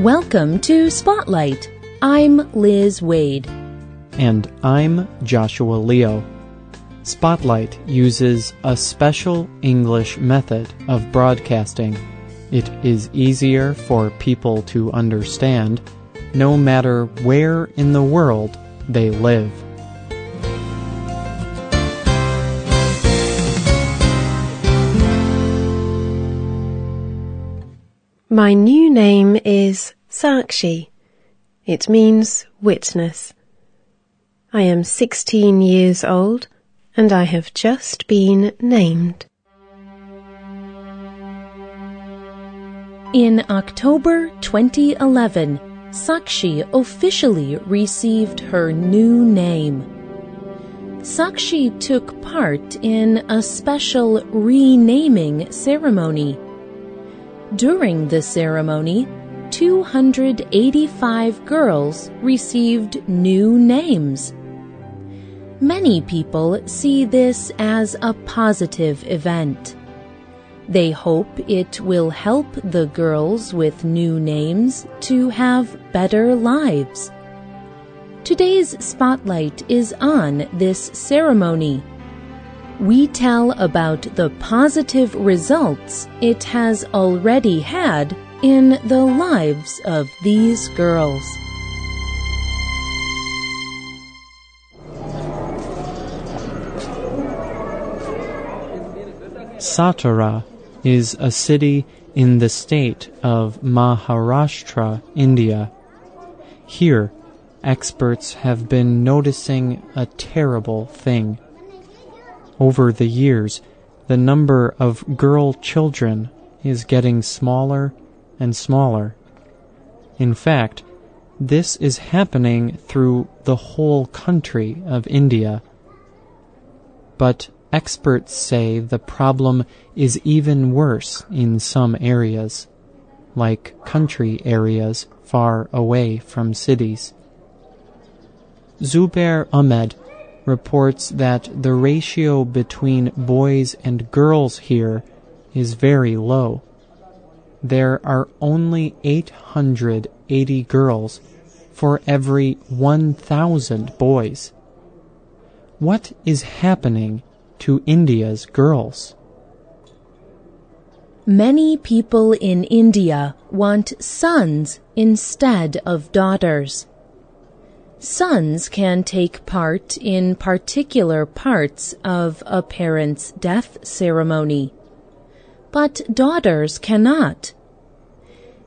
Welcome to Spotlight. I'm Liz Waid. And I'm Joshua Leo. Spotlight uses a special English method of broadcasting. It is easier for people to understand no matter where in the world they live. My new name is Sakshi. It means witness. I am 16 years old and I have just been named. In October 2011, Sakshi officially received her new name. Sakshi took part in a special renaming ceremony. During the ceremony, 285 girls received new names. Many people see this as a positive event. They hope it will help the girls with new names to have better lives. Today's spotlight is on this ceremony. We tell about the positive results it has already had in the lives of these girls. Satara is a city in the state of Maharashtra, India. Here, experts have been noticing a terrible thing. Over the years, the number of girl children is getting smaller and smaller. In fact, this is happening through the whole country of India. But experts say the problem is even worse in some areas, like country areas far away from cities. Zubair Ahmed reports that the ratio between boys and girls here is very low. There are only 880 girls for every 1,000 boys. What is happening to India's girls? Many people in India want sons instead of daughters. Sons can take part in particular parts of a parent's death ceremony, but daughters cannot.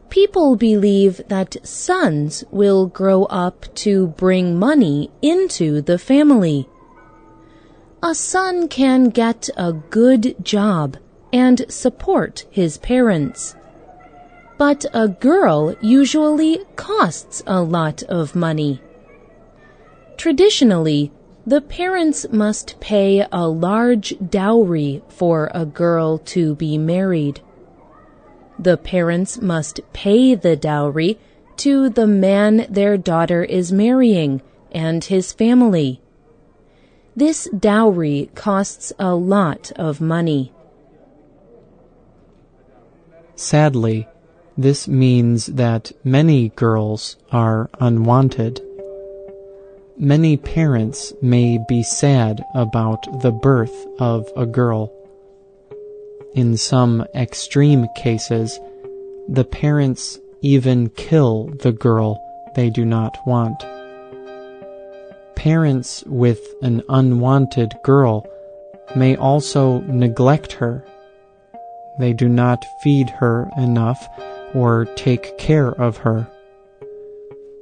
People believe that sons will grow up to bring money into the family. A son can get a good job and support his parents. But a girl usually costs a lot of money. Traditionally, the parents must pay a large dowry for a girl to be married. The parents must pay the dowry to the man their daughter is marrying and his family. This dowry costs a lot of money. Sadly, this means that many girls are unwanted. Many parents may be sad about the birth of a girl. In some extreme cases, the parents even kill the girl they do not want. Parents with an unwanted girl may also neglect her. They do not feed her enough or take care of her.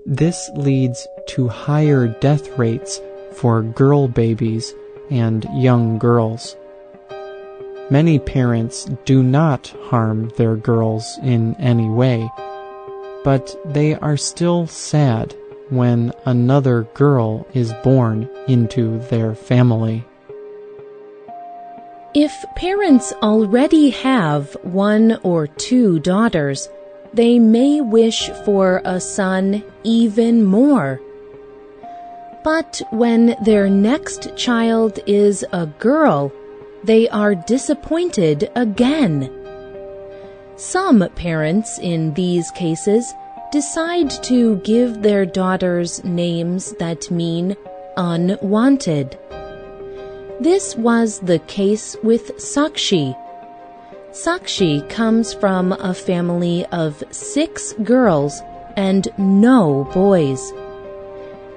This leads to higher death rates for girl babies and young girls. Many parents do not harm their girls in any way, but they are still sad when another girl is born into their family. If parents already have one or two daughters, they may wish for a son even more. But when their next child is a girl, they are disappointed again. Some parents in these cases decide to give their daughters names that mean unwanted. This was the case with Sakshi. Sakshi comes from a family of six girls and no boys.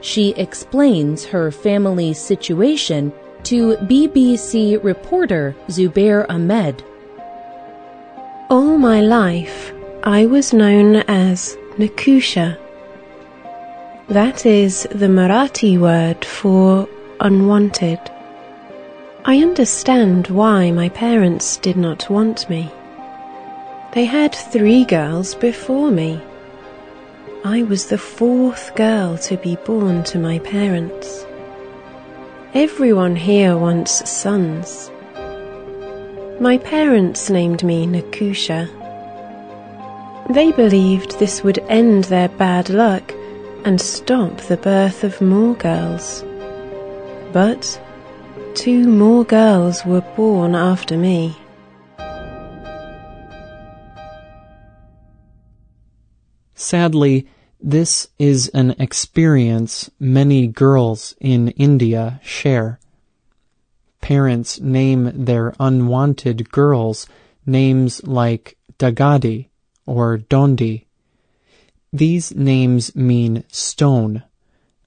She explains her family situation to BBC reporter Zubair Ahmed. All my life, I was known as Nakusha. That is the Marathi word for unwanted. I understand why my parents did not want me. They had three girls before me. I was the fourth girl to be born to my parents. Everyone here wants sons. My parents named me Nakusha. They believed this would end their bad luck and stop the birth of more girls. But two more girls were born after me. Sadly, this is an experience many girls in India share. Parents name their unwanted girls names like Dagadi or Dondi. These names mean stone,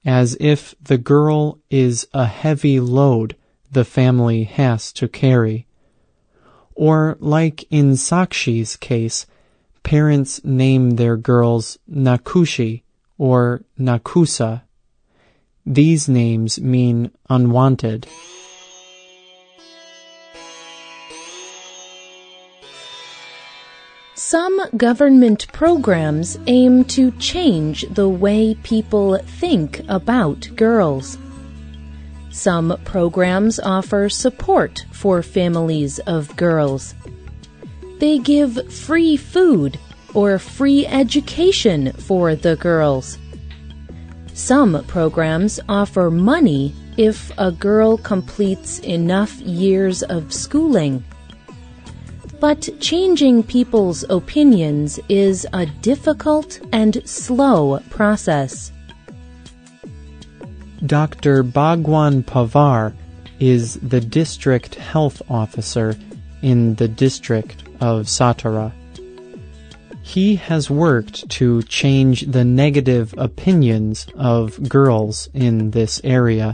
as if the girl is a heavy load the family has to carry. Or like in Sakshi's case, parents name their girls Nakushi or Nakusa. These names mean unwanted. Some government programs aim to change the way people think about girls. Some programs offer support for families of girls. They give free food or free education for the girls. Some programs offer money if a girl completes enough years of schooling. But changing people's opinions is a difficult and slow process. Dr. Bhagwan Pawar is the district health officer in the district of Satara. He has worked to change the negative opinions of girls in this area.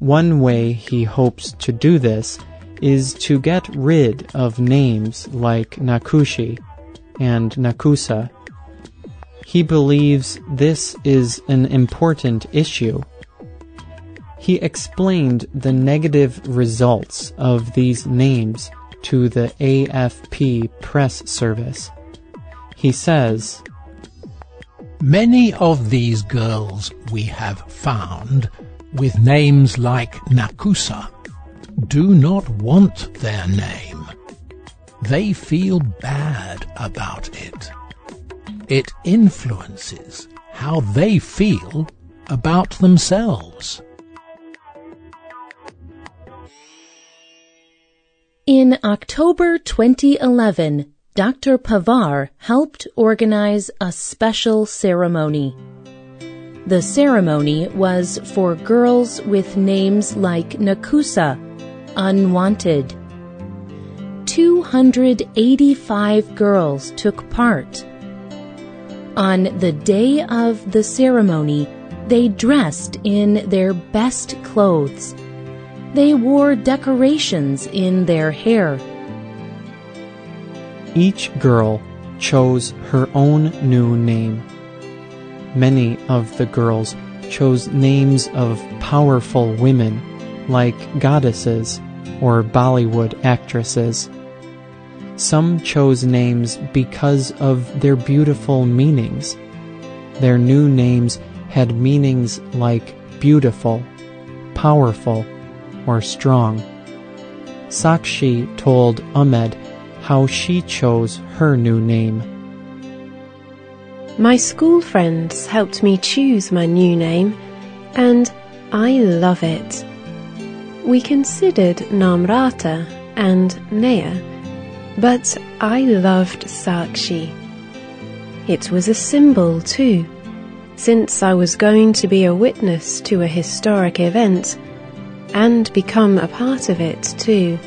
One way he hopes to do this is to get rid of names like Nakushi and Nakusa he believes this is an important issue. He explained the negative results of these names to the AFP press service. He says, Many of these girls we have found with names like Nakusa do not want their name. They feel bad about it. It influences how they feel about themselves. In October 2011, Dr. Pawar helped organize a special ceremony. The ceremony was for girls with names like Nakusa, unwanted. 285 girls took part. On the day of the ceremony, they dressed in their best clothes. They wore decorations in their hair. Each girl chose her own new name. Many of the girls chose names of powerful women, like goddesses or Bollywood actresses. Some chose names because of their beautiful meanings. Their new names had meanings like beautiful, powerful, or strong. Sakshi told Ahmed how she chose her new name. My school friends helped me choose my new name, and I love it. We considered Namrata and Naya but I loved Sakshi. It was a symbol, too, since I was going to be a witness to a historic event and become a part of it, too.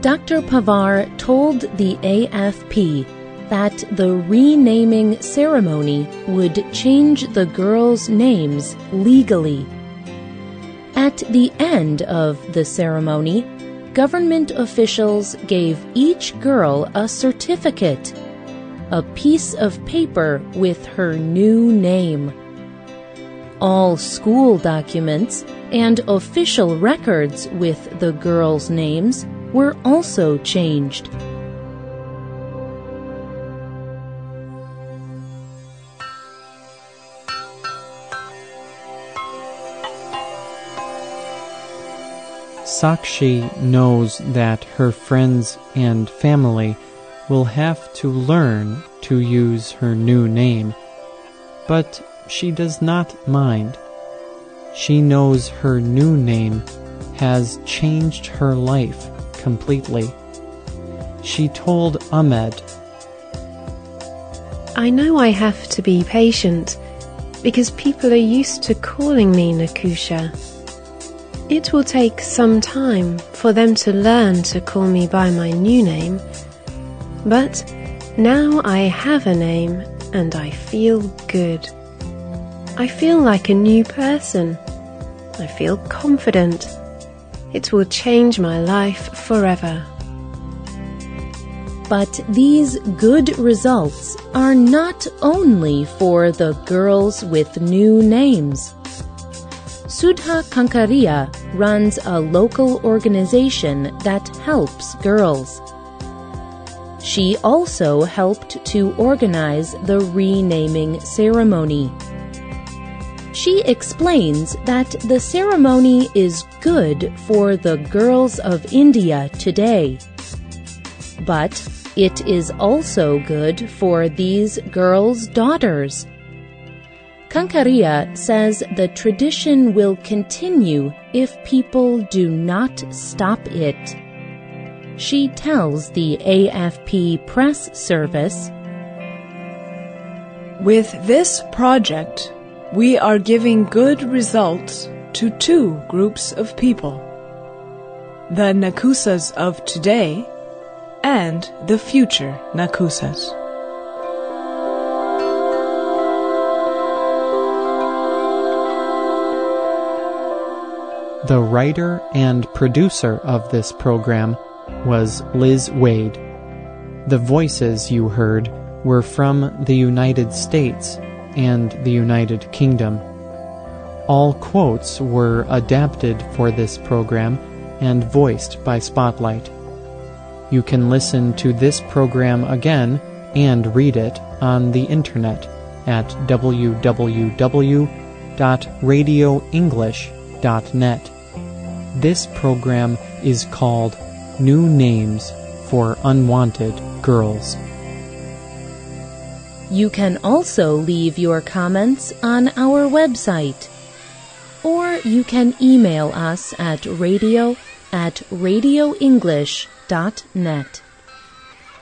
Dr. Pawar told the AFP that the renaming ceremony would change the girls' names legally. At the end of the ceremony, government officials gave each girl a certificate, a piece of paper with her new name. All school documents and official records with the girls' names were also changed. Sakshi knows that her friends and family will have to learn to use her new name, but she does not mind. She knows her new name has changed her life completely. She told Ahmed, I know I have to be patient because people are used to calling me Nakusha. It will take some time for them to learn to call me by my new name, but now I have a name and I feel good. I feel like a new person. I feel confident. It will change my life forever. But these good results are not only for the girls with new names. Sudha Kankaria runs a local organization that helps girls. She also helped to organize the renaming ceremony. She explains that the ceremony is good for the girls of India today. But it is also good for these girls' daughters. Kankaria says the tradition will continue if people do not stop it. She tells the AFP press service With this project, we are giving good results to two groups of people the Nakusas of today and the future Nakusas. The writer and producer of this program was Liz Waid. The voices you heard were from the United States and the United Kingdom. All quotes were adapted for this program and voiced by Spotlight. You can listen to this program again and read it on the internet at www.radioenglish.net. This program is called New Names for Unwanted Girls. You can also leave your comments on our website. Or you can email us at radio at radioenglish.net.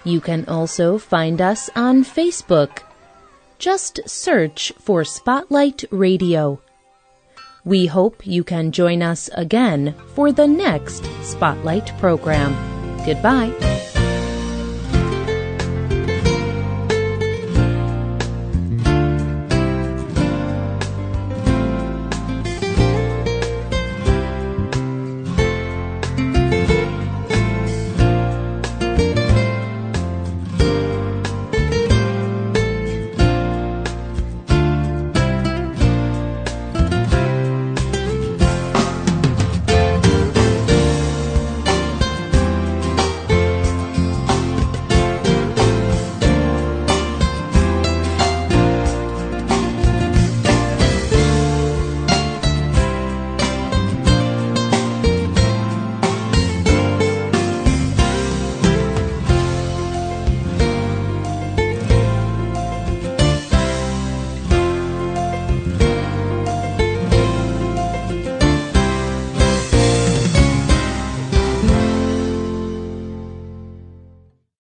You can also find us on Facebook. Just search for Spotlight Radio. We hope you can join us again for the next Spotlight program. Goodbye.